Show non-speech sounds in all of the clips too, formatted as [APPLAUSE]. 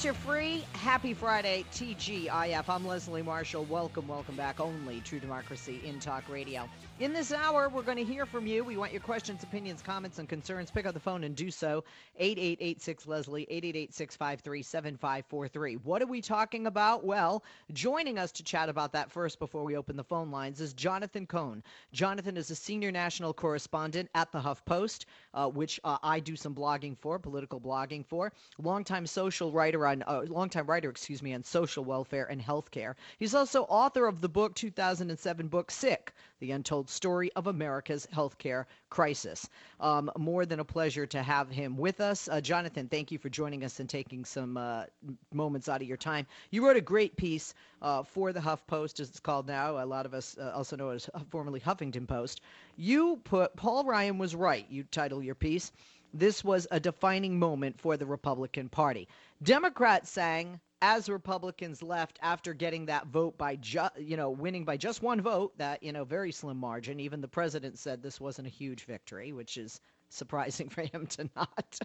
Here to set you free. Happy Friday, TGIF. I'm Leslie Marshall. Welcome, welcome back. Only True Democracy in Talk Radio. In this hour, we're going to hear from you. We want your questions, opinions, comments, and concerns. Pick up the phone and do so. 8886 Leslie, 888 653 7543. What are we talking about? Well, joining us to chat about that first before we open the phone lines is Jonathan Cohn. Jonathan is a senior national correspondent at the HuffPost, uh, which uh, I do some blogging for, political blogging for. Longtime social writer on, uh, longtime writer, excuse me, on social welfare and healthcare. He's also author of the book 2007 book Sick: The Untold Story of America's Healthcare Crisis. Um, more than a pleasure to have him with us. Uh, Jonathan, thank you for joining us and taking some uh, moments out of your time. You wrote a great piece uh, for the HuffPost, as it's called now. A lot of us uh, also know it as formerly Huffington Post. You put Paul Ryan was right. You title your piece. This was a defining moment for the Republican Party. Democrats sang as Republicans left after getting that vote by just, you know, winning by just one vote, that, you know, very slim margin. Even the president said this wasn't a huge victory, which is surprising [LAUGHS] for him to not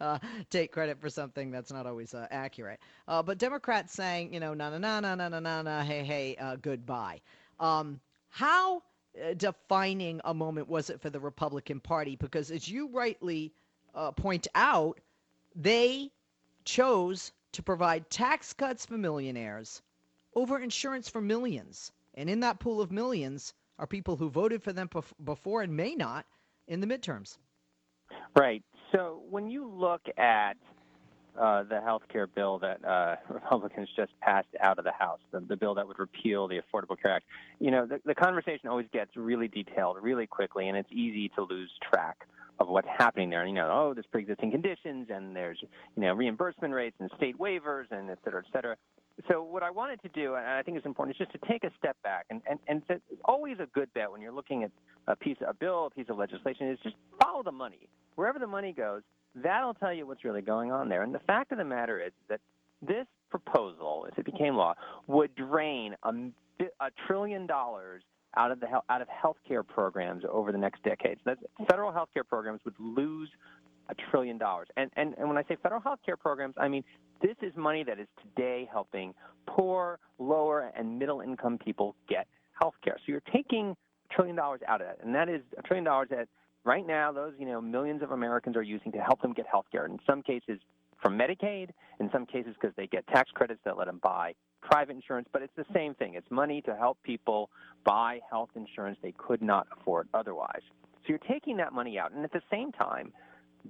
uh, take credit for something that's not always uh, accurate. Uh, but Democrats saying, you know, na na na na na na na na, hey hey, uh, goodbye. Um, how uh, defining a moment was it for the Republican Party? Because as you rightly uh, point out, they chose to provide tax cuts for millionaires over insurance for millions. And in that pool of millions are people who voted for them before and may not in the midterms. Right. So when you look at uh, the health care bill that uh, [LAUGHS] Republicans just passed out of the House, the, the, bill that would repeal the Affordable Care Act, you know, the, the conversation always gets really detailed really quickly, and it's easy to lose track of what's happening there. You know, oh, there's pre-existing conditions, and there's you know reimbursement rates and state waivers, and et cetera, et cetera. So what I wanted to do, and I think it's important, is just to take a step back, and and and it's always a good bet when you're looking at a piece, a bill, a piece of legislation, is just follow the money. Wherever the money goes, that'll tell you what's really going on there. And the fact of the matter is that this proposal, if it became law, would drain a, a trillion dollars out of the out of healthcare programs over the next decade. So federal healthcare programs would lose a trillion dollars. And, and and when I say federal healthcare programs, I mean this is money that is today helping poor, lower, and middle income people get healthcare. So you're taking a trillion dollars out of that, and that is a trillion dollars that right now those you know millions of Americans are using to help them get healthcare. In some cases from Medicaid, in some cases because they get tax credits that let them buy private insurance, but it's the same thing. It's money to help people buy health insurance they could not afford otherwise. So you're taking that money out. And at the same time,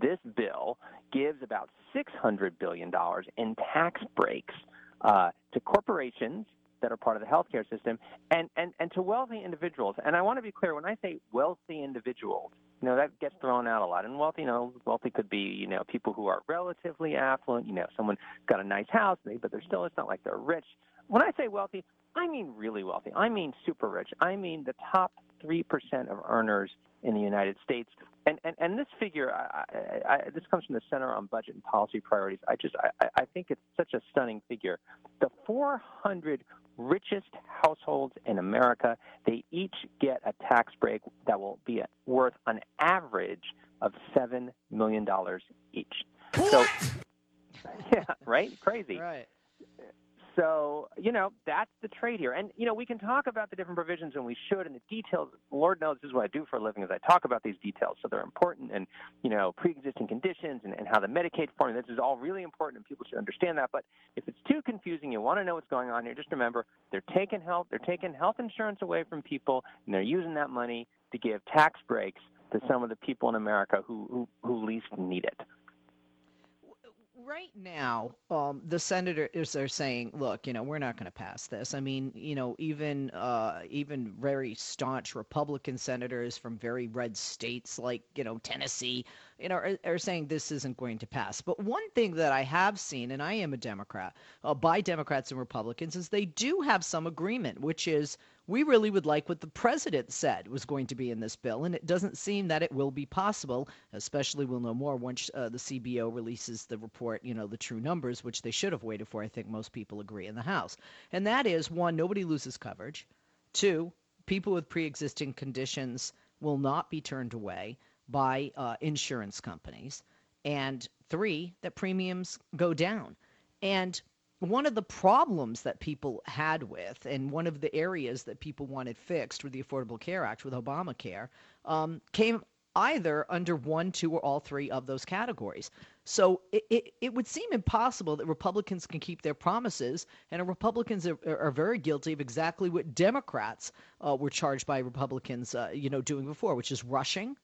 this bill gives about $600 billion in tax breaks uh, to corporations that are part of the healthcare system and, and, and to wealthy individuals. And I want to be clear when I say wealthy individuals, you know, that gets thrown out a lot. And wealthy, you know, wealthy could be, you know, people who are relatively affluent, you know, someone got a nice house, but they're still, it's not like they're rich. When I say wealthy, I mean really wealthy. I mean super rich. I mean the top 3% of earners in the United States. And, and, and this figure, I, I, I, this comes from the Center on Budget and Policy Priorities. I just, I, I think it's such a stunning figure. The 400 richest households in America, they each get a tax break that will be worth an average of $7 million each. What? So, [LAUGHS] yeah, right? Crazy. Right. So, you know, that's the trade here. And, you know, we can talk about the different provisions and we should and the details. Lord knows this is what I do for a living is I talk about these details. So they're important and, you know, pre-existing conditions and, and how the Medicaid formula, this is all really important and people should understand that. But if it's too confusing, you want to know what's going on here, just remember they're taking health, they're taking health insurance away from people and they're using that money to give tax breaks to some of the people in America who, who, who least need it right now, um, the senators are saying, "Look, you know, we're not going to pass this." I mean, you know, even uh, even very staunch Republican senators from very red states like you know Tennessee, you know, are, are saying this isn't going to pass. But one thing that I have seen, and I am a Democrat, uh, by Democrats and Republicans, is they do have some agreement, which is we really would like what the president said was going to be in this bill, and it doesn't seem that it will be possible. Especially, we'll know more once uh, the CBO releases the report, you know, the true numbers, which they should have waited for. I think most people agree in the House, and that is one, nobody loses coverage. Two, people with pre-existing conditions will not be turned away by uh, insurance companies, and three, that premiums go down. And one of the problems that people had with, and one of the areas that people wanted fixed with the Affordable Care Act, with Obamacare, um, came either under one, two, or all three of those categories. So it, it, it, would seem impossible that Republicans can keep their promises, and Republicans are, are very guilty of exactly what Democrats uh, were charged by Republicans, uh, you know, doing before, which is rushing,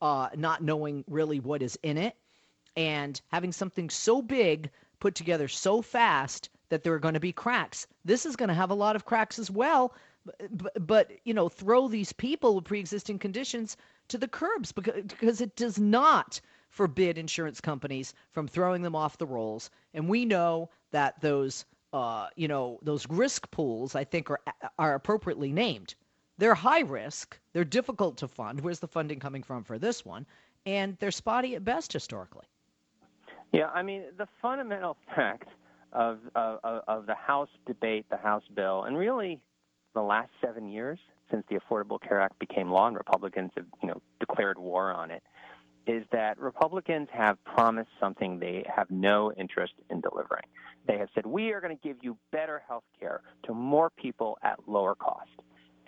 uh, not knowing really what is in it, and having something so big put together so fast that there are going to be cracks. This is going to have a lot of cracks as well. But, but you know, throw these people with pre-existing conditions to the curbs because, because it does not forbid insurance companies from throwing them off the rolls. And we know that those, uh, you know, those risk pools, I think, are are appropriately named. They're high risk. They're difficult to fund. Where's the funding coming from for this one? And they're spotty at best historically. Yeah, I mean, the fundamental [LAUGHS] fact of, of, of the House debate, the House bill, and really the last seven years since the Affordable Care Act became law and Republicans have, you know, declared war on it, is that Republicans have promised something they have no interest in delivering. They have said, we are going to give you better health care to more people at lower cost.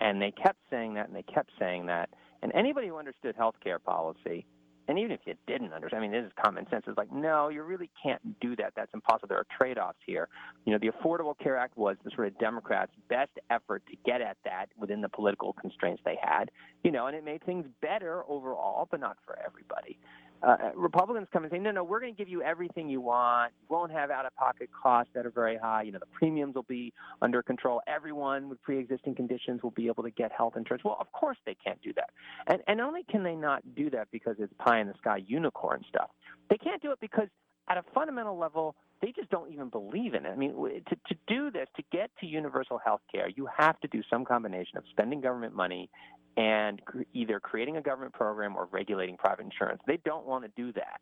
And they kept saying that and they kept saying that. And anybody who understood health care policy and even if you didn't understand, I mean, this is common sense. It's like, no, you really can't do that. That's impossible. There are trade-offs here. You know, the Affordable Care Act was the sort of Democrats' best effort to get at that within the political constraints they had. You know, and it made things better overall, but not for everybody uh, Republicans come and say, no, no, we're going to give you everything you want. You won't have out-of-pocket costs that are very high. You know, the premiums will be under control. Everyone with pre-existing conditions will be able to get health insurance. Well, of course they can't do that. And, and only can they not do that because it's pie in the sky unicorn stuff. They can't do it because at a fundamental level, they just don't even believe in it. I mean, to, to do this, to get to universal health care, you have to do some combination of spending government money and cr- either creating a government program or regulating private insurance. They don't want to do that.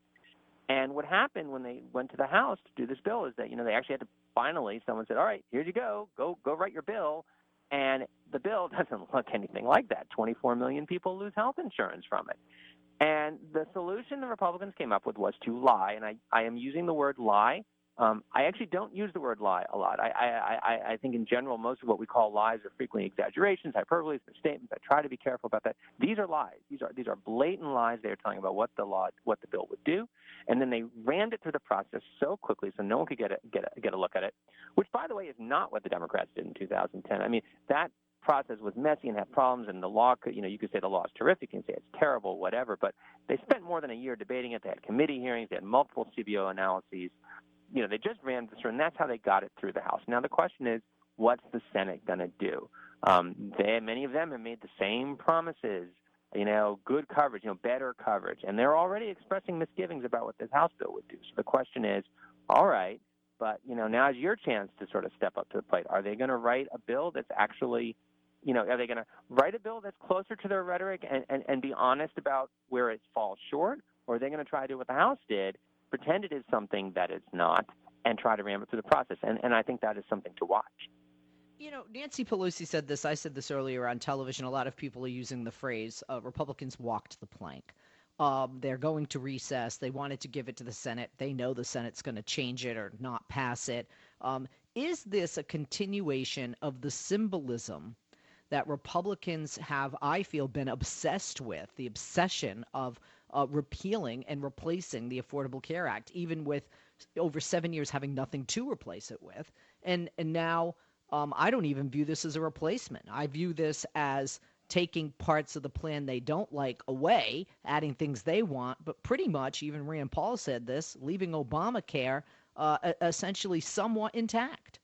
And what happened when they went to the House to do this bill is that you know they actually had to finally someone said, "All right, here you go, go go write your bill," and the bill [LAUGHS] doesn't look anything like that. 24 million people lose health insurance from it. And the solution the Republicans came up with was to lie, and I, I am using the word lie um, I actually don't use the word lie a lot. I, I, I, I think in general, most of what we call lies are frequently exaggerations, hyperboles, misstatements. I try to be careful about that. These are lies. These are these are blatant lies. They are telling about what the law, what the bill would do, and then they rammed it through the process so quickly so no one could get a, get a, get a look at it. Which, by the way, is not what the Democrats did in 2010. I mean that process was messy and had problems, and the law could, you know, you could say the law is terrific and say it's terrible, whatever. But they spent more than a year debating it. They had committee hearings. They had multiple CBO analyses you know, they just ran this through, and that's how they got it through the House. Now the question is, what's the Senate going to do? Um, they, many of them have made the same promises, you know, good coverage, you know, better coverage, and they're already expressing misgivings about what this House bill would do. So the question is, all right, but you know, now's your chance to sort of step up to the plate. Are they going to write a bill that's actually you know, are they going to write a bill that's closer to their rhetoric and, and, and be honest about where it falls short? Or are they going to try to do what the House did pretend it is something that it's not, and try to ram it through the process. And, and I think that is something to watch. You know, Nancy Pelosi said this. I said this earlier on television. A lot of people are using the phrase uh, Republicans walked the plank. Um, they're going to recess. They wanted to give it to the Senate. They know the Senate's going to change it or not pass it. Um, is this a continuation of the symbolism that Republicans have, I feel, been obsessed with? The obsession of uh, repealing and replacing the Affordable Care Act, even with over seven years having nothing to replace it with. And and now um, I don't even view this as a replacement. I view this as taking parts of the plan they don't like away, adding things they want, but pretty much, even Rand Paul said this, leaving Obamacare uh, essentially somewhat intact.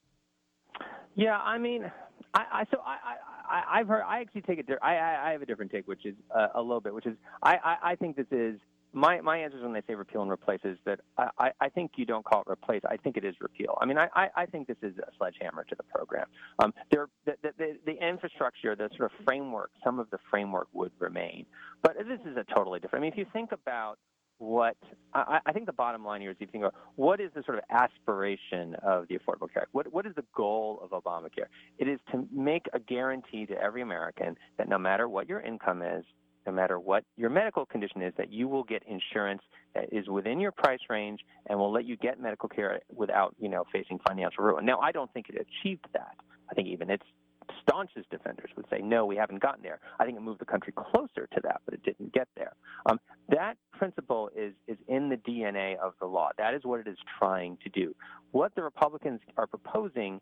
Yeah, I mean, I, I so I, I I've heard I actually take it. I I have a different take, which is uh, a little bit, which is I, I I think this is my my answer is when they say repeal and replace is that I, I I think you don't call it replace. I think it is repeal. I mean, I, I think this is a sledgehammer to the program. Um, there, the, the, the infrastructure, the sort of framework, some of the framework would remain, but this is a totally different. I mean, if you think about what I, I think the bottom line here is if you think about what is the sort of aspiration of the Affordable Care Act? What what is the goal of Obamacare? It is to make a guarantee to every American that no matter what your income is, no matter what your medical condition is, that you will get insurance that is within your price range and will let you get medical care without, you know, facing financial ruin. Now, I don't think it achieved that. I think even its staunchest defenders would say, no, we haven't gotten there. I think it moved the country closer to that, but it didn't get there. Um, that principle is, is in the DNA of the law. That is what it is trying to do. What the Republicans are proposing,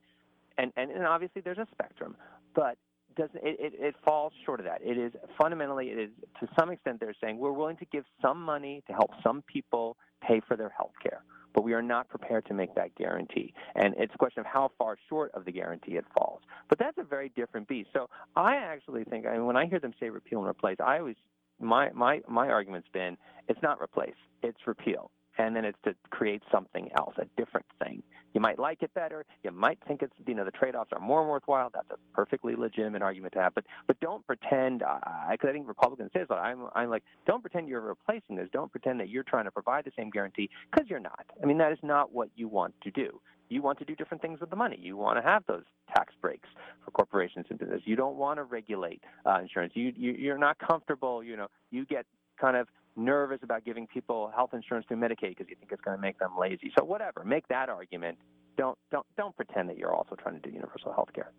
and, and, and obviously there's a spectrum, but doesn't it, it, it falls short of that. It is fundamentally it is to some extent they're saying we're willing to give some money to help some people pay for their health care, but we are not prepared to make that guarantee. And it's a question of how far short of the guarantee it falls. But that's a very different beast. So I actually think I mean when I hear them say repeal and replace, I always my my my argument's been it's not replace, it's repeal and then it's to create something else, a different thing. You might like it better. You might think it's you know the trade-offs are more worthwhile. That's a perfectly legitimate argument to have. But but don't pretend. Because uh, I think Republicans say so. I'm I'm like don't pretend you're replacing this. Don't pretend that you're trying to provide the same guarantee because you're not. I mean that is not what you want to do. You want to do different things with the money. You want to have those tax breaks for corporations and business. You don't want to regulate uh, insurance. You, you you're not comfortable. You know you get kind of nervous about giving people health insurance through Medicaid because you think it's going to make them lazy. So whatever, make that argument. Don't don't don't pretend that you're also trying to do universal health care.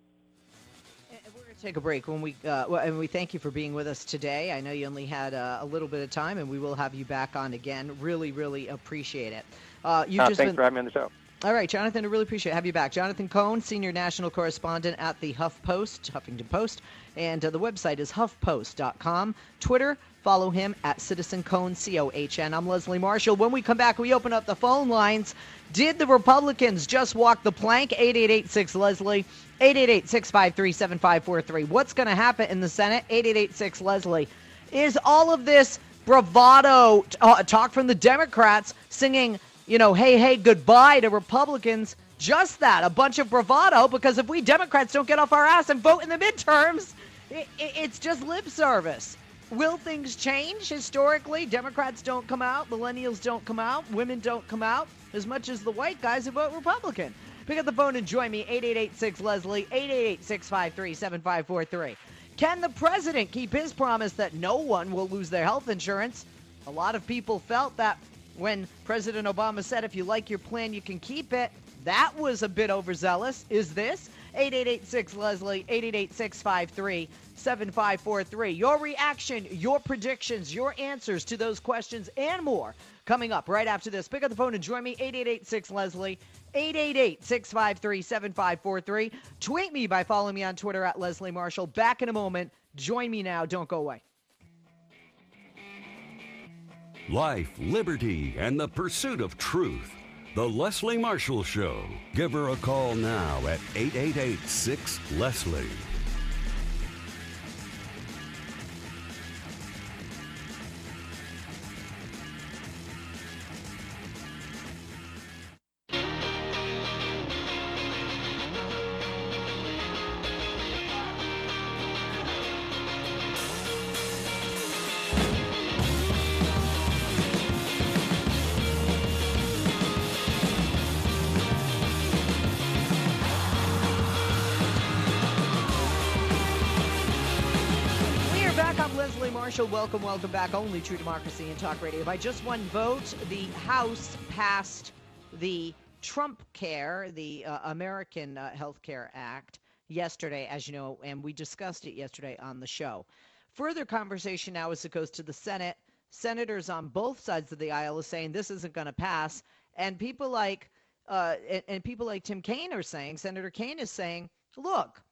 We're going to take a break when we uh, well, and we thank you for being with us today. I know you only had uh, a little bit of time, and we will have you back on again. Really, really appreciate it. Uh, you uh, just thanks been, for having me on the show. All right, Jonathan, I really appreciate have you back. Jonathan Cohn, senior national correspondent at the Huff Post, Huffington Post, and uh, the website is huffpost.com. Twitter, follow him at Citizen Cohn, C O H N. I'm Leslie Marshall. When we come back, we open up the phone lines. Did the Republicans just walk the plank? 8886 Leslie, 888 653 7543. What's going to happen in the Senate? 8886 Leslie. Is all of this bravado uh, talk from the Democrats singing you know, hey, hey, goodbye to Republicans. Just that, a bunch of bravado, because if we Democrats don't get off our ass and vote in the midterms, it, it, it's just lip service. Will things change historically? Democrats don't come out, millennials don't come out, women don't come out as much as the white guys who vote Republican. Pick up the phone and join me, 8886 Leslie, 888 653 7543. Can the president keep his promise that no one will lose their health insurance? A lot of people felt that when President Obama said, if you like your plan, you can keep it. That was a bit overzealous. Is this? 8886 Leslie, 888 653 7543. Your reaction, your predictions, your answers to those questions, and more coming up right after this. Pick up the phone and join me, 8886 Leslie, 888 653 7543. Tweet me by following me on Twitter at Leslie Marshall. Back in a moment. Join me now. Don't go away life, liberty, and the pursuit of truth. The Leslie Marshall Show. Give her a call now at 888 6 Leslie. Welcome, welcome back. Only True Democracy and Talk Radio. By just one vote, the House passed the Trump Care, the uh, American uh, Health Care Act, yesterday, as you know, and we discussed it yesterday on the show. Further conversation now as it goes to the Senate. Senators on both sides of the aisle are saying this isn't going to pass, and people like uh, and, and people like Tim Kaine are saying, Senator Kaine is saying, look,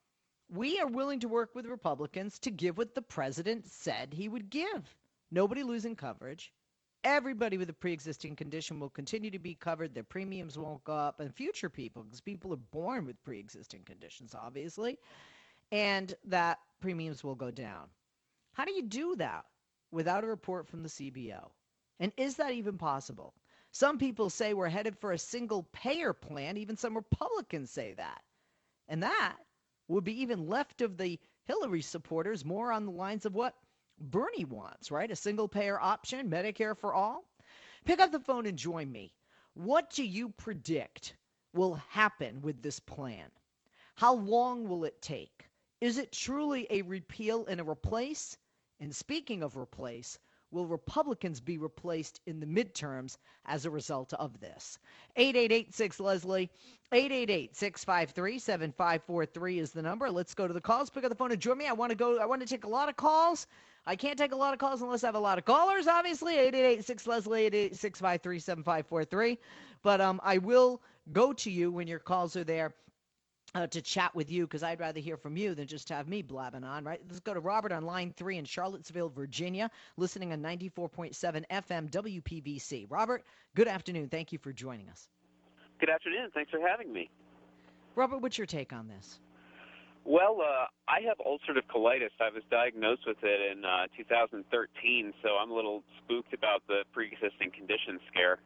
we are willing to work with Republicans to give what the president said he would give. Nobody losing coverage. Everybody with a pre existing condition will continue to be covered. Their premiums won't go up. And future people, because people are born with pre existing conditions, obviously, and that premiums will go down. How do you do that without a report from the CBO? And is that even possible? Some people say we're headed for a single payer plan. Even some Republicans say that. And that would be even left of the Hillary supporters more on the lines of what Bernie wants, right? A single payer option, Medicare for all. Pick up the phone and join me. What do you predict will happen with this plan? How long will it take? Is it truly a repeal and a replace? And speaking of replace, will Republicans be replaced in the midterms as a result of this? 8886 Leslie, 888 653 7543 is the number. Let's go to the calls. Pick up the phone and join me. I want to go, I want to take a lot of calls. I can't take a lot of calls unless I have a lot of callers, obviously. 8886 Leslie, 888 653 7543. But um, I will go to you when your calls are there uh, to chat with you because I'd rather hear from you than just have me blabbing on, right? Let's go to Robert on line three in Charlottesville, Virginia, listening on 94.7 FM WPVC. Robert, good afternoon. Thank you for joining us. Good afternoon. Thanks for having me. Robert, what's your take on this? Well, uh, I have ulcerative colitis. I was diagnosed with it in uh, 2013, so I'm a little spooked about the pre-existing condition scare.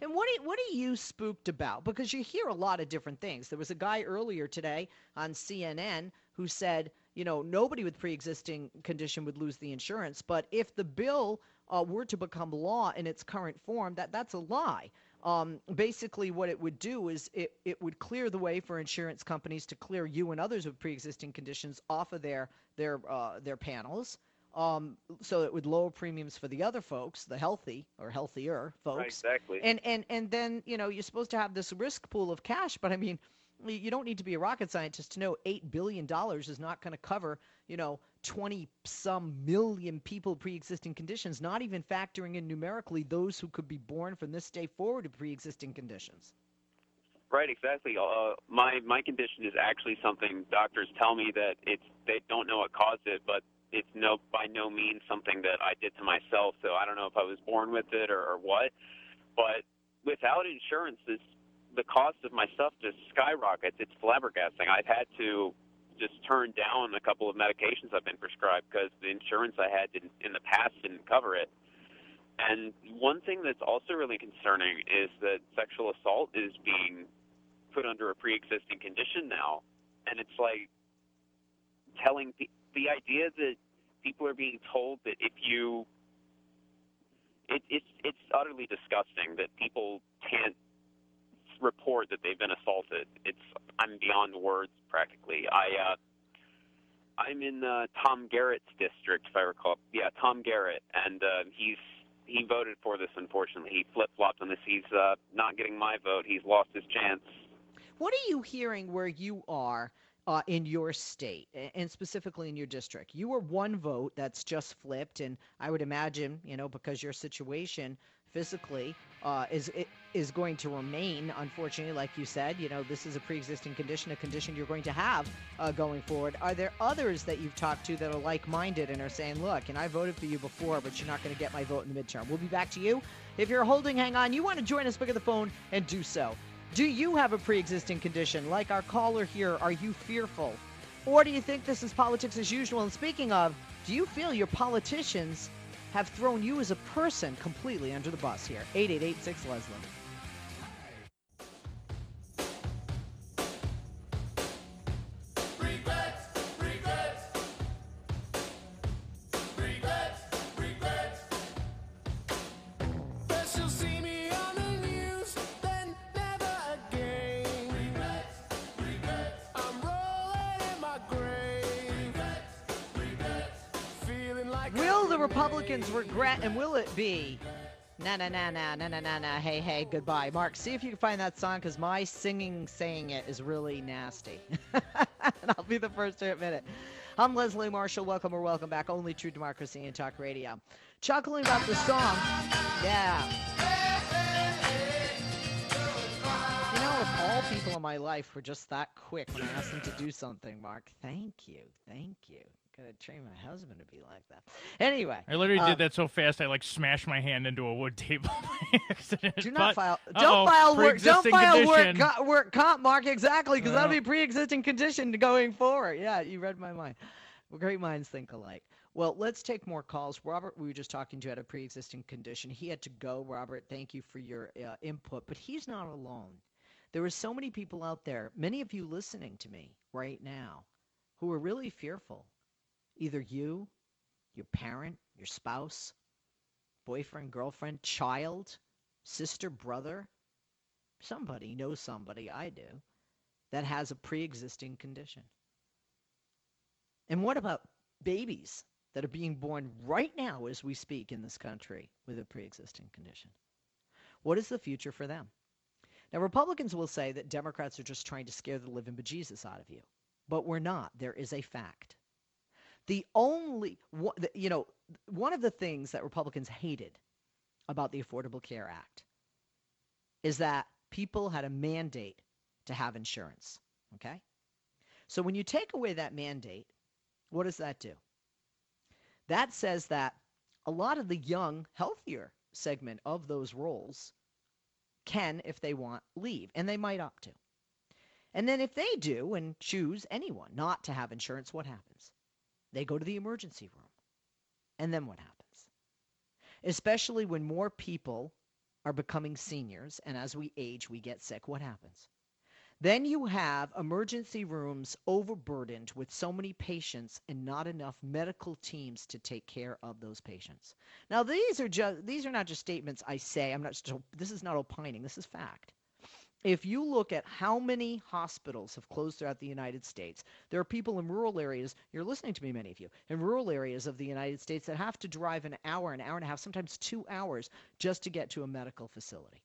And what are, what are you spooked about? Because you hear a lot of different things. There was a guy earlier today on CNN who said, you know, nobody with pre-existing condition would lose the insurance, but if the bill uh, were to become law in its current form, that that's a lie. Um, basically, what it would do is it, it would clear the way for insurance companies to clear you and others with pre-existing conditions off of their their uh, their panels. Um, so it would lower premiums for the other folks, the healthy or healthier folks. Right, exactly. And and and then you know you're supposed to have this risk pool of cash, but I mean, you don't need to be a rocket scientist to know eight billion dollars is not going to cover you know 20 some million people pre-existing conditions, not even factoring in numerically those who could be born from this day forward with pre-existing conditions. Right, exactly. Uh, my my condition is actually something doctors tell me that it's they don't know what caused it, but it's no by no means something that I did to myself. So I don't know if I was born with it or, or what. But without insurance, this the cost of my stuff just skyrockets. It's flabbergasting. I've had to just turn down a couple of medications I've been prescribed because the insurance I had didn't, in the past didn't cover it. And one thing that's also really concerning is that sexual assault is being put under a pre-existing condition now, and it's like telling the idea that people are being told that if you it, it's it's utterly disgusting that people can't report that they've been assaulted. It's I'm beyond words practically. I uh, I'm in uh, Tom Garrett's district, if I recall. Yeah, Tom Garrett, and uh, he's he voted for this. Unfortunately, he flip flopped on this. He's uh, not getting my vote. He's lost his chance. What are you hearing where you are uh, in your state and specifically in your district. You are one vote that's just flipped, and I would imagine, you know, because your situation physically uh, is is going to remain. Unfortunately, like you said, you know, this is a pre-existing condition, a condition you're going to have uh, going forward. Are there others that you've talked to that are like-minded and are saying, "Look, and I voted for you before, but you're not going to get my vote in the midterm." We'll be back to you. If you're holding, hang on. You want to join us? Pick up the phone and do so. Do you have a pre existing condition? Like our caller here, are you fearful? Or do you think this is politics as usual? And speaking of, do you feel your politicians have thrown you as a person completely under the bus here? 8886 Leslie. Regret, and will it be? Na na na na na na na na. Hey hey, goodbye, Mark. See if you can find that song because my singing saying it is really nasty. [LAUGHS] and I'll be the first to admit it. I'm Leslie Marshall. Welcome or welcome back. Only True Democracy and Talk Radio. Chuckling about the song. Yeah. You know, if all people in my life were just that quick when I asked them to do something, Mark. Thank you. Thank you. Gotta train my husband to be like that. Anyway. I literally um, did that so fast I like smashed my hand into a wood table [LAUGHS] by accident. Do not But- file. Don't file work. Don't file work. Co- work comp, Mark. Exactly, because that'll be pre-existing condition going forward. Yeah, you read my mind. Well, great minds think alike. Well, let's take more calls. Robert, we were just talking to, had a pre-existing condition. He had to go. Robert, thank you for your uh, input, but he's not alone. There are so many people out there, many of you listening to me right now, who are really fearful. Either you, your parent, your spouse, boyfriend, girlfriend, child, sister, brother, somebody knows somebody, I do, that has a pre existing condition. And what about babies that are being born right now as we speak in this country with a pre existing condition? What is the future for them? Now, Republicans will say that Democrats are just trying to scare the living bejesus out of you, but we're not. There is a fact. The only, you know, one of the things that Republicans hated about the Affordable Care Act is that people had a mandate to have insurance. Okay? So when you take away that mandate, what does that do? That says that a lot of the young, healthier segment of those rolls can, if they want, leave, and they might opt to. And then if they do and choose anyone not to have insurance, what happens? They go to the emergency room. And then what happens? Especially when more people are becoming seniors, and as we age, we get sick, what happens? Then you have emergency rooms overburdened with so many patients and not enough medical teams to take care of those patients. Now these are just these are not just statements I say. I'm not this is not opining. This is fact. If you look at how many hospitals have closed throughout the United States, there are people in rural areas, you're listening to me, many of you, in rural areas of the United States that have to drive an hour, an hour and a half, sometimes two hours just to get to a medical facility.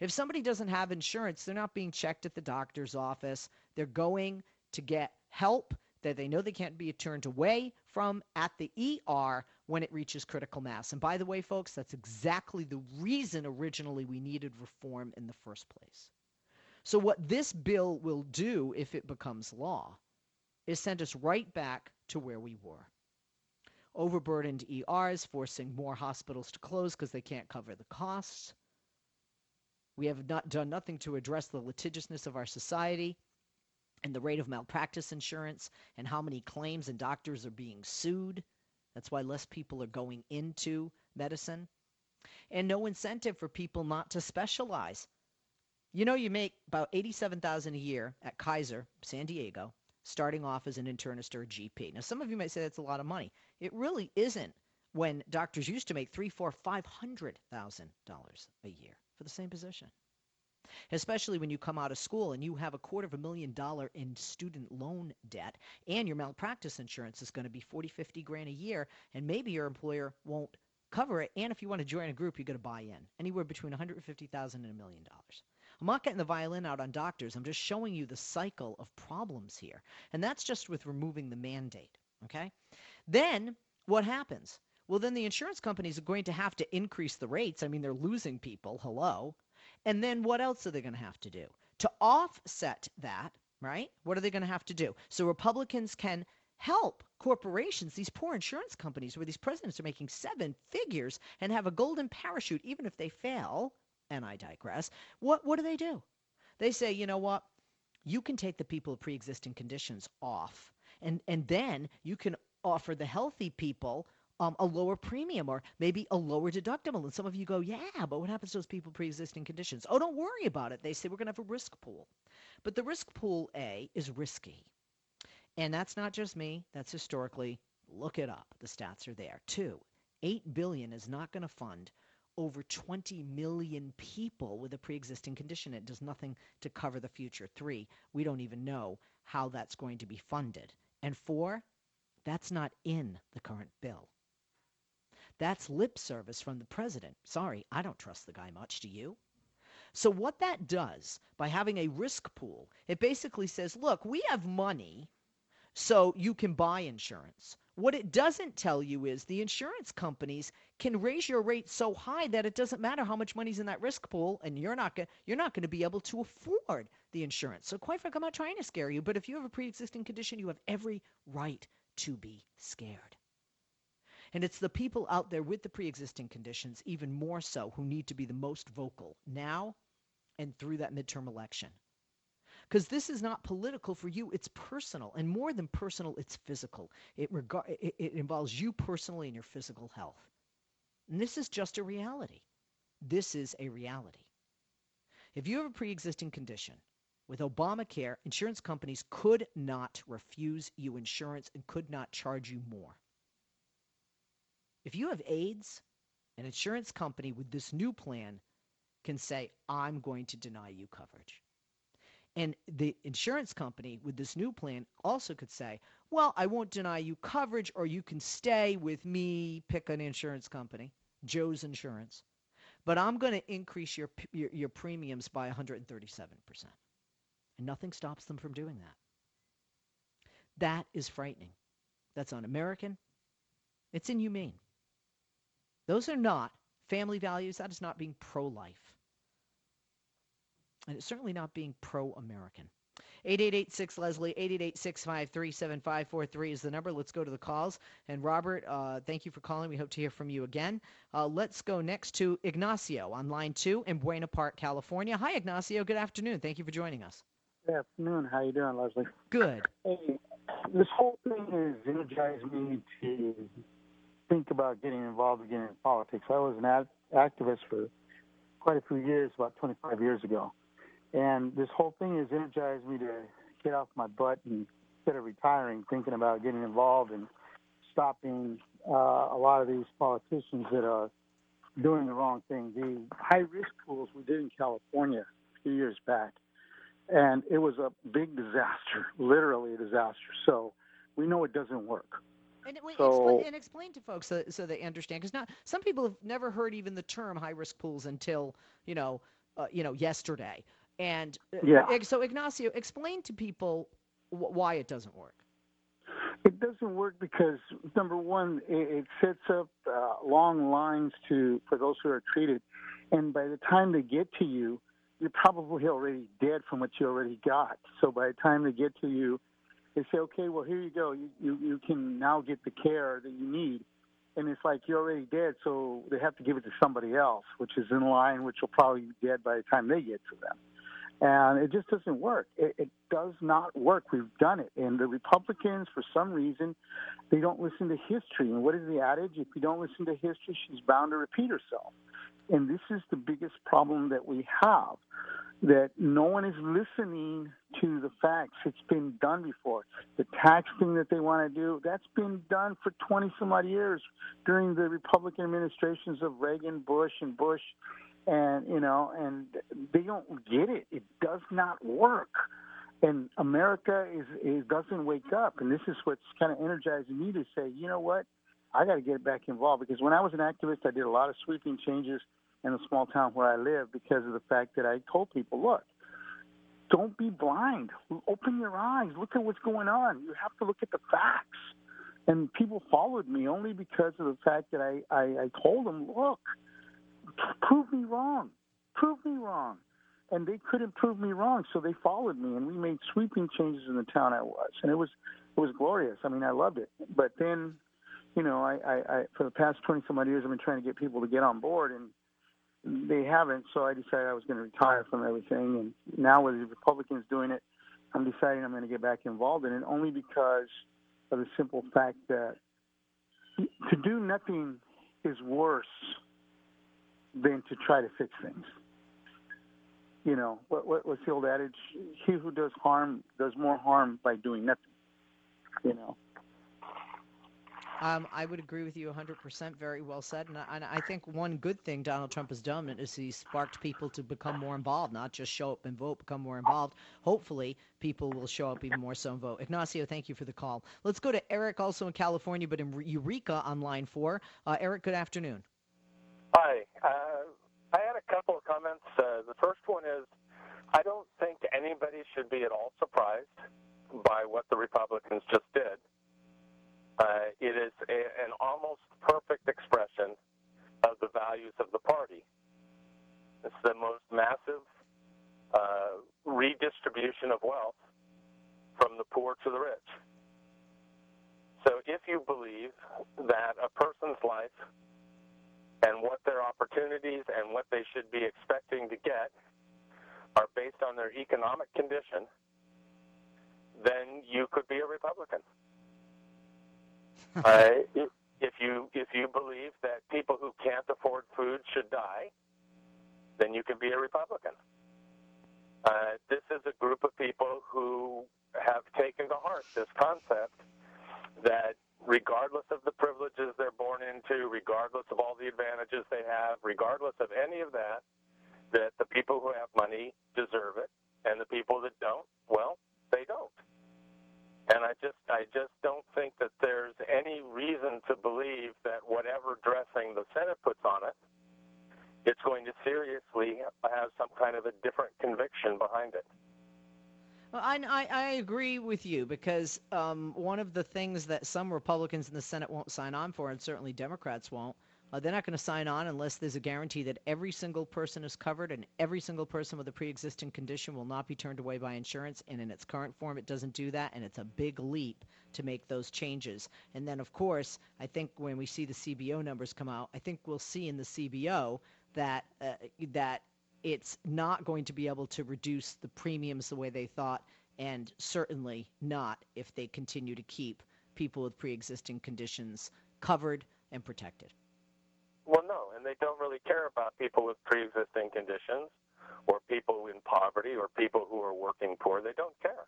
If somebody doesn't have insurance, they're not being checked at the doctor's office. They're going to get help that they know they can't be turned away from at the ER when it reaches critical mass. And by the way, folks, that's exactly the reason originally we needed reform in the first place. So, what this bill will do if it becomes law is send us right back to where we were. Overburdened ERs, forcing more hospitals to close because they can't cover the costs. We have not done nothing to address the litigiousness of our society and the rate of malpractice insurance and how many claims and doctors are being sued. That's why less people are going into medicine. And no incentive for people not to specialize. You know, you make about 87,000 a year at Kaiser, San Diego, starting off as an internist or GP. Now, some of you might say that's a lot of money. It really isn't when doctors used to make three, four, five hundred thousand dollars a year for the same position. Especially when you come out of school and you have a quarter of a million dollar in student loan debt and your malpractice insurance is going to be 40, 50 grand a year and maybe your employer won't cover it. And if you want to join a group, you got to buy in anywhere between 150,000 and a million dollars. I'm not getting the violin out on doctors. I'm just showing you the cycle of problems here. And that's just with removing the mandate. Okay. Then what happens? Well, then the insurance companies are going to have to increase the rates. I mean, they're losing people. Hello. And then what else are they going to have to do? To offset that, right? What are they going to have to do? So Republicans can help corporations, these poor insurance companies where these presidents are making seven figures and have a golden parachute even if they fail, and I digress. What what do they do? They say, you know what? You can take the people with pre-existing conditions off. And and then you can offer the healthy people um, a lower premium or maybe a lower deductible. And some of you go, yeah, but what happens to those people pre-existing conditions? Oh, don't worry about it. They say we're going to have a risk pool. But the risk pool A is risky. And that's not just me. That's historically. Look it up. The stats are there. Two, eight billion is not going to fund over 20 million people with a pre-existing condition. It does nothing to cover the future. Three, we don't even know how that's going to be funded. And four, that's not in the current bill. That's lip service from the president. Sorry, I don't trust the guy much. Do you? So, what that does by having a risk pool, it basically says, look, we have money so you can buy insurance. What it doesn't tell you is the insurance companies can raise your rate so high that it doesn't matter how much money's in that risk pool, and you're not going you're not going to be able to afford the insurance. So, quite frankly, I'm not trying to scare you, but if you have a pre-existing condition, you have every right to be scared. And it's the people out there with the pre-existing conditions, even more so, who need to be the most vocal now and through that midterm election. Because this is not political for you, it's personal. And more than personal, it's physical. It, rega- it, it involves you personally and your physical health. And this is just a reality. This is a reality. If you have a pre existing condition, with Obamacare, insurance companies could not refuse you insurance and could not charge you more. If you have AIDS, an insurance company with this new plan can say, I'm going to deny you coverage. And the insurance company with this new plan also could say, well, I won't deny you coverage, or you can stay with me, pick an insurance company, Joe's Insurance, but I'm going to increase your, your, your premiums by 137%. And nothing stops them from doing that. That is frightening. That's un American. It's inhumane. Those are not family values. That is not being pro life. And it's certainly not being pro American. 8886 Leslie, 888 653 7543 is the number. Let's go to the calls. And Robert, uh, thank you for calling. We hope to hear from you again. Uh, let's go next to Ignacio on line two in Buena Park, California. Hi, Ignacio. Good afternoon. Thank you for joining us. Good afternoon. How you doing, Leslie? Good. Hey, this whole thing has energized me to think about getting involved again in politics. I was an ad- activist for quite a few years, about 25 years ago. And this whole thing has energized me to get off my butt and instead of retiring, thinking about getting involved and stopping uh, a lot of these politicians that are doing the wrong thing. The high risk pools we did in California a few years back, and it was a big disaster, literally a disaster. So we know it doesn't work. And, it, So- explain, and explain to folks so, so they understand, because not some people have never heard even the term high risk pools until you know, uh, you know, yesterday. And uh, Yeah. so Ignacio, explain to people wh- why it doesn't work. It doesn't work because number one, it, it sets up uh, long lines to for those who are treated, and by the time they get to you, you're probably already dead from what you already got. So by the time they get to you, they say, okay, well here you go, you you, you can now get the care that you need, and it's like you're already dead, so they have to give it to somebody else, which is in line, which will probably be dead by the time they get to them and it just doesn't work. It, it does not work. We've done it, and the Republicans, for some reason, they don't listen to history. And what is the adage? If you don't listen to history, she's bound to repeat herself. And this is the biggest problem that we have. That no one is listening to the facts. It's been done before. The tax thing that they want to do, that's been done for 20 some odd years during the Republican administrations of Reagan, Bush, and Bush and you know, and they don't get it. It does not work, and America is, doesn't wake up. And this is what's kind of energizing me to say, you know what, I got to get back involved because when I was an activist, I did a lot of sweeping changes in the small town where I live because of the fact that I told people, look, don't be blind. Open your eyes. Look at what's going on. You have to look at the facts. And people followed me only because of the fact that I, I, I told them, look, prove me wrong. Prove me wrong. And they couldn't prove me wrong, so they followed me, and we made sweeping changes in the town I was, and it was it was glorious. I mean, I loved it. But then, you know, I, I, I for the past twenty some odd years, I've been trying to get people to get on board, and they haven't. So I decided I was going to retire from everything, and now with the Republicans doing it, I'm deciding I'm going to get back involved in it, only because of the simple fact that to do nothing is worse than to try to fix things. You know, what, what, what's the old adage? He who does harm does more harm by doing nothing. You know. Um, I would agree with you 100%. Very well said. And I, and I think one good thing Donald Trump has done is he sparked people to become more involved, not just show up and vote, become more involved. Hopefully, people will show up even more so and vote. Ignacio, thank you for the call. Let's go to Eric, also in California, but in Eureka on line four. Uh, Eric, good afternoon. Hi. Uh, I had a couple of comments. Uh, the first one is I don't think anybody should be at all surprised by what the Republicans just did. Uh, it is a, an almost perfect expression of the values of the party. It's the most massive uh, redistribution of wealth from the poor to the rich. So if you believe that a person's life and what their opportunities and what they should be expecting to get are based on their economic condition, then you could be a Republican. [LAUGHS] uh, if you if you believe that people who can't afford food should die, then you can be a Republican. Uh, this is a group of people who have taken to heart this concept that regardless of the privileges they're born into, regardless of all the advantages they have, regardless of any of that, that the people who have money deserve it, and the people that don't, well, they don't. And I just, I just don't think that there's any reason to believe that whatever dressing the Senate puts on it, it's going to seriously have some kind of a different conviction behind it. Well, I, I, I agree with you because um, one of the things that some Republicans in the Senate won't sign on for, and certainly Democrats won't, uh, they're not going to sign on unless there's a guarantee that every single person is covered and every single person with a pre-existing condition will not be turned away by insurance. And in its current form, it doesn't do that, and it's a big leap to make those changes. And then, of course, I think when we see the CBO numbers come out, I think we'll see in the CBO that uh, that it's not going to be able to reduce the premiums the way they thought, and certainly not if they continue to keep people with pre-existing conditions covered and protected. Well, no, and they don't really care about people with pre-existing conditions or people in poverty or people who are working poor. They don't care.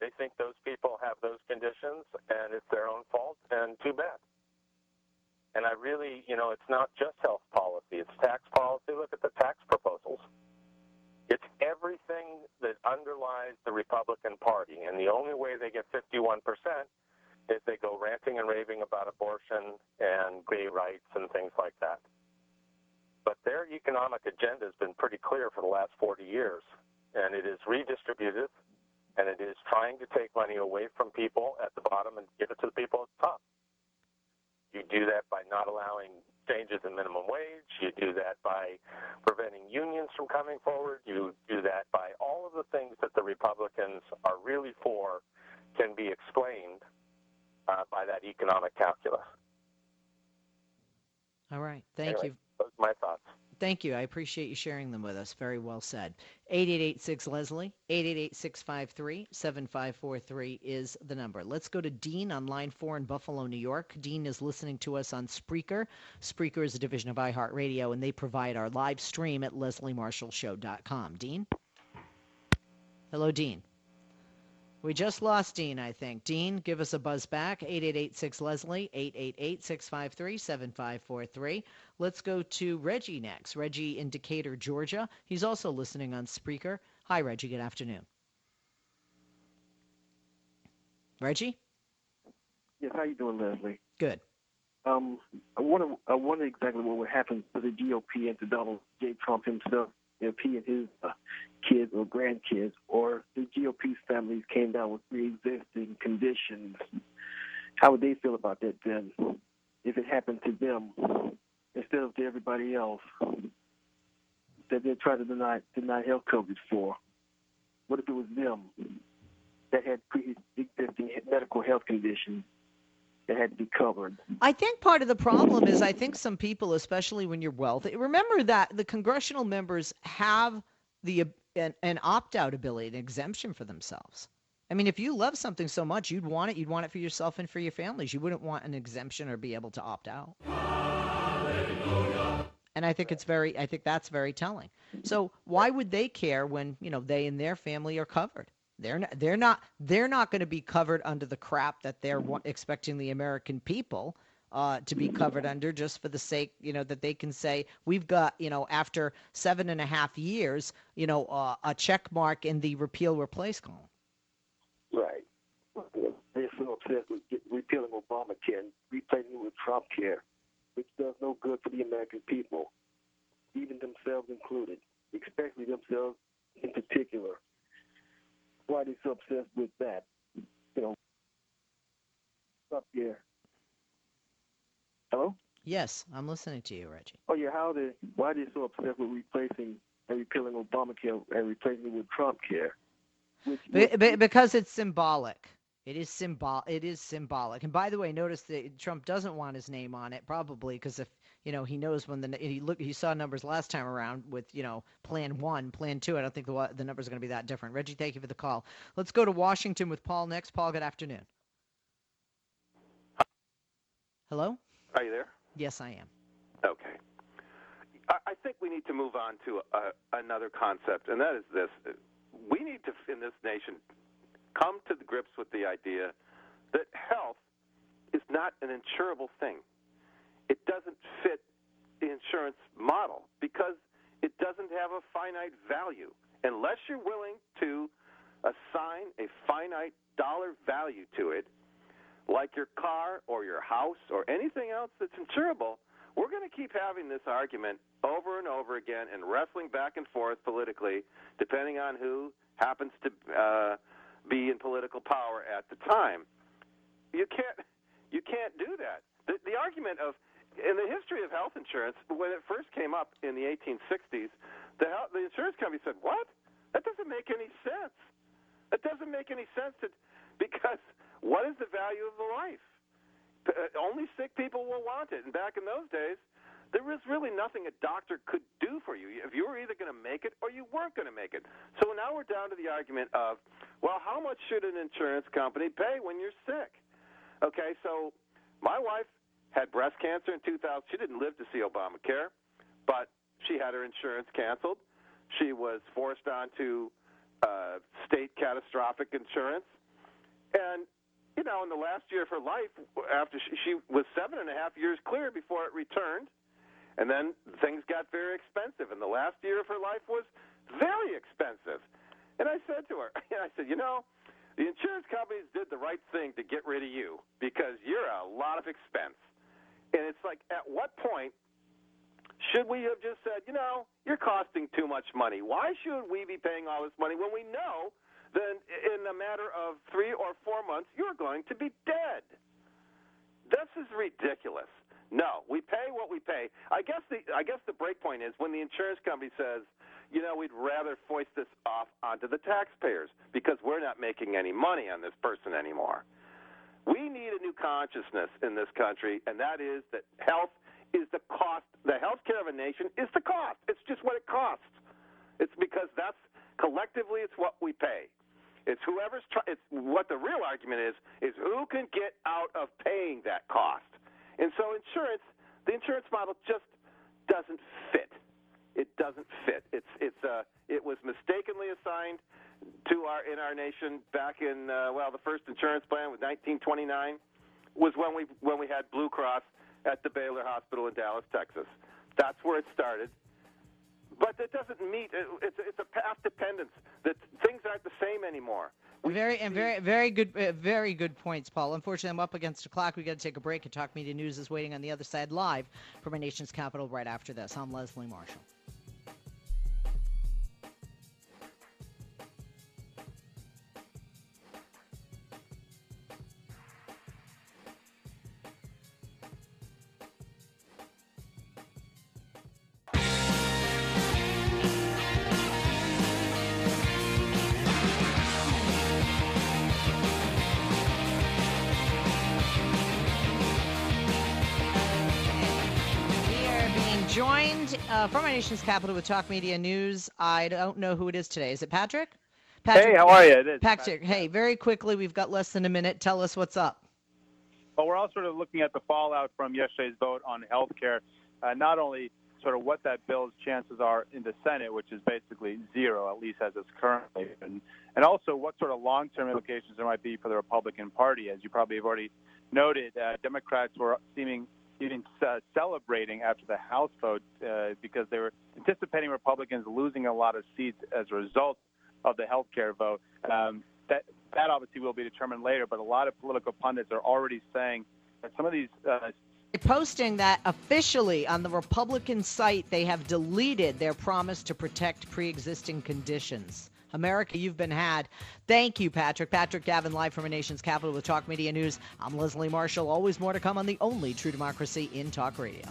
They think those people have those conditions and it's their own fault, and too bad. And I really, you know, it's not just health policy, it's tax policy. Look at the tax proposals. It's everything that underlies the Republican Party. And the only way they get 51% is they go ranting and raving about abortion and gay rights and things like that. But their economic agenda has been pretty clear for the last 40 years. And it is redistributive, and it is trying to take money away from people at the bottom and give it to the people at the top. You do that by not allowing changes in minimum wage. You do that by preventing unions from coming forward. You do that by all of the things that the Republicans are really for can be explained uh, by that economic calculus. All right. Thank anyway, you. Those are my thoughts. Thank you. I appreciate you sharing them with us. Very well said. 8886 Leslie, 888 653 7543 is the number. Let's go to Dean on line four in Buffalo, New York. Dean is listening to us on Spreaker. Spreaker is a division of iHeartRadio, and they provide our live stream at lesliemarshallshow.com. Dean? Hello, Dean. We just lost Dean, I think. Dean, give us a buzz back. 8886 Leslie, 888 653 7543. Let's go to Reggie next. Reggie in Decatur, Georgia. He's also listening on Spreaker. Hi, Reggie. Good afternoon. Reggie? Yes, how you doing, Leslie? Good. Um, I wonder, I wonder exactly what would happen to the GOP and to Donald J. Trump himself if he and his uh, kids or grandkids or the GOP's families came down with pre-existing conditions. How would they feel about that then? If it happened to them instead of to everybody else that they're trying to deny deny health coverage for? What if it was them that had pre-existing medical health conditions that had to be covered. I think part of the problem is I think some people, especially when you're wealthy, remember that the congressional members have the an, an opt-out ability, an exemption for themselves. I mean, if you love something so much, you'd want it. You'd want it for yourself and for your families. You wouldn't want an exemption or be able to opt out. And I think it's very. I think that's very telling. So why would they care when you know they and their family are covered? They're not, they're not they're not going to be covered under the crap that they're expecting the American people uh, to be covered under just for the sake, you know, that they can say we've got, you know, after seven and a half years, you know, uh, a check mark in the repeal replace column. Right. They're so obsessed with repealing Obamacare replacing it with Trump care, which does no good for the American people, even themselves included, especially themselves in particular why they so obsessed with that. You know, up here. Hello. Yes, I'm listening to you, Reggie. Oh yeah, how they? Why are they so obsessed with replacing and repealing Obamacare and replacing it with Trump care? Be, be, because it's symbolic. It is symbol. It is symbolic. And by the way, notice that Trump doesn't want his name on it, probably because if you know he knows when the he look he saw numbers last time around with you know Plan One, Plan Two. I don't think the the numbers are going to be that different. Reggie, thank you for the call. Let's go to Washington with Paul next. Paul, good afternoon. Hello. Are you there? Yes, I am. Okay. I, I think we need to move on to a, another concept, and that is this: we need to, in this nation, come to grips with the idea that health is not an insurable thing. It doesn't fit the insurance model because it doesn't have a finite value unless you're willing to assign a finite dollar value to it like your car or your house or anything else that's insurable, we're going to keep having this argument over and over again and wrestling back and forth politically, depending on who happens to uh, be in political power at the time. You can't, you can't do that. The, the argument of in the history of health insurance, when it first came up in the 1860s, the, health, the insurance company said, "What? That doesn't make any sense. That doesn't make any sense to, because what is the value of the life? Uh, only sick people will want it. And back in those days, there was really nothing a doctor could do for you. If you were either going to make it or you weren't going to make it. So now we're down to the argument of, well, how much should an insurance company pay when you're sick? Okay, so my wife had breast cancer in 2000. She didn't live to see Obamacare, but she had her insurance canceled. She was forced onto uh, state catastrophic insurance. And, you know, in the last year of her life, after she, she was seven and a half years clear before it returned, and then things got very expensive. And the last year of her life was very expensive. And I said to her, [LAUGHS] I said, you know, the insurance companies did the right thing to get rid of you because you're a lot of expense. And it's like, at what point should we have just said, you know, you're costing too much money? Why should we be paying all this money when we know that in a matter of three or four months you're going to be dead? This is ridiculous. No, we pay what we pay. I guess the I guess the break point is when the insurance company says, you know, we'd rather foist this off onto the taxpayers because we're not making any money on this person anymore. We need a new consciousness in this country, and that is that health is the cost. The health care of a nation is the cost. It's just what it costs. It's because that's collectively it's what we pay. It's whoever's try, it's what the real argument is is who can get out of paying that cost. And so insurance, the insurance model just doesn't fit. It doesn't fit. It's it's uh it was mistakenly assigned to our in our nation back in uh, well the first insurance plan was 1929 was when we when we had Blue Cross at the Baylor Hospital in Dallas, Texas. That's where it started. But that doesn't meet. It's it's a path dependence. That things aren't the same anymore. Very and very very good uh, very good points, Paul. Unfortunately, I'm up against the clock. We got to take a break. And Talk Media News is waiting on the other side live from our nation's capital right after this. I'm Leslie Marshall. Joined uh, from our nation's capital with Talk Media News. I don't know who it is today. Is it Patrick? Patrick Hey, how are you? It is Patrick. Hey, very quickly, we've got less than a minute. Tell us what's up. Well, we're all sort of looking at the fallout from yesterday's vote on health care. Uh, not only sort of what that bill's chances are in the Senate, which is basically zero, at least as it's currently, and, and also what sort of long-term implications there might be for the Republican Party. As you probably have already noted, uh, Democrats were seeming even uh, celebrating after the House vote uh, because they were anticipating Republicans losing a lot of seats as a result of the health care vote. Um, that that obviously will be determined later, but a lot of political pundits are already saying that some of these uh, Posting that officially on the Republican site, they have deleted their promise to protect pre existing conditions. America, you've been had. Thank you, Patrick. Patrick Gavin, live from our nation's capital with Talk Media News. I'm Leslie Marshall. Always more to come on the only true democracy in Talk Radio.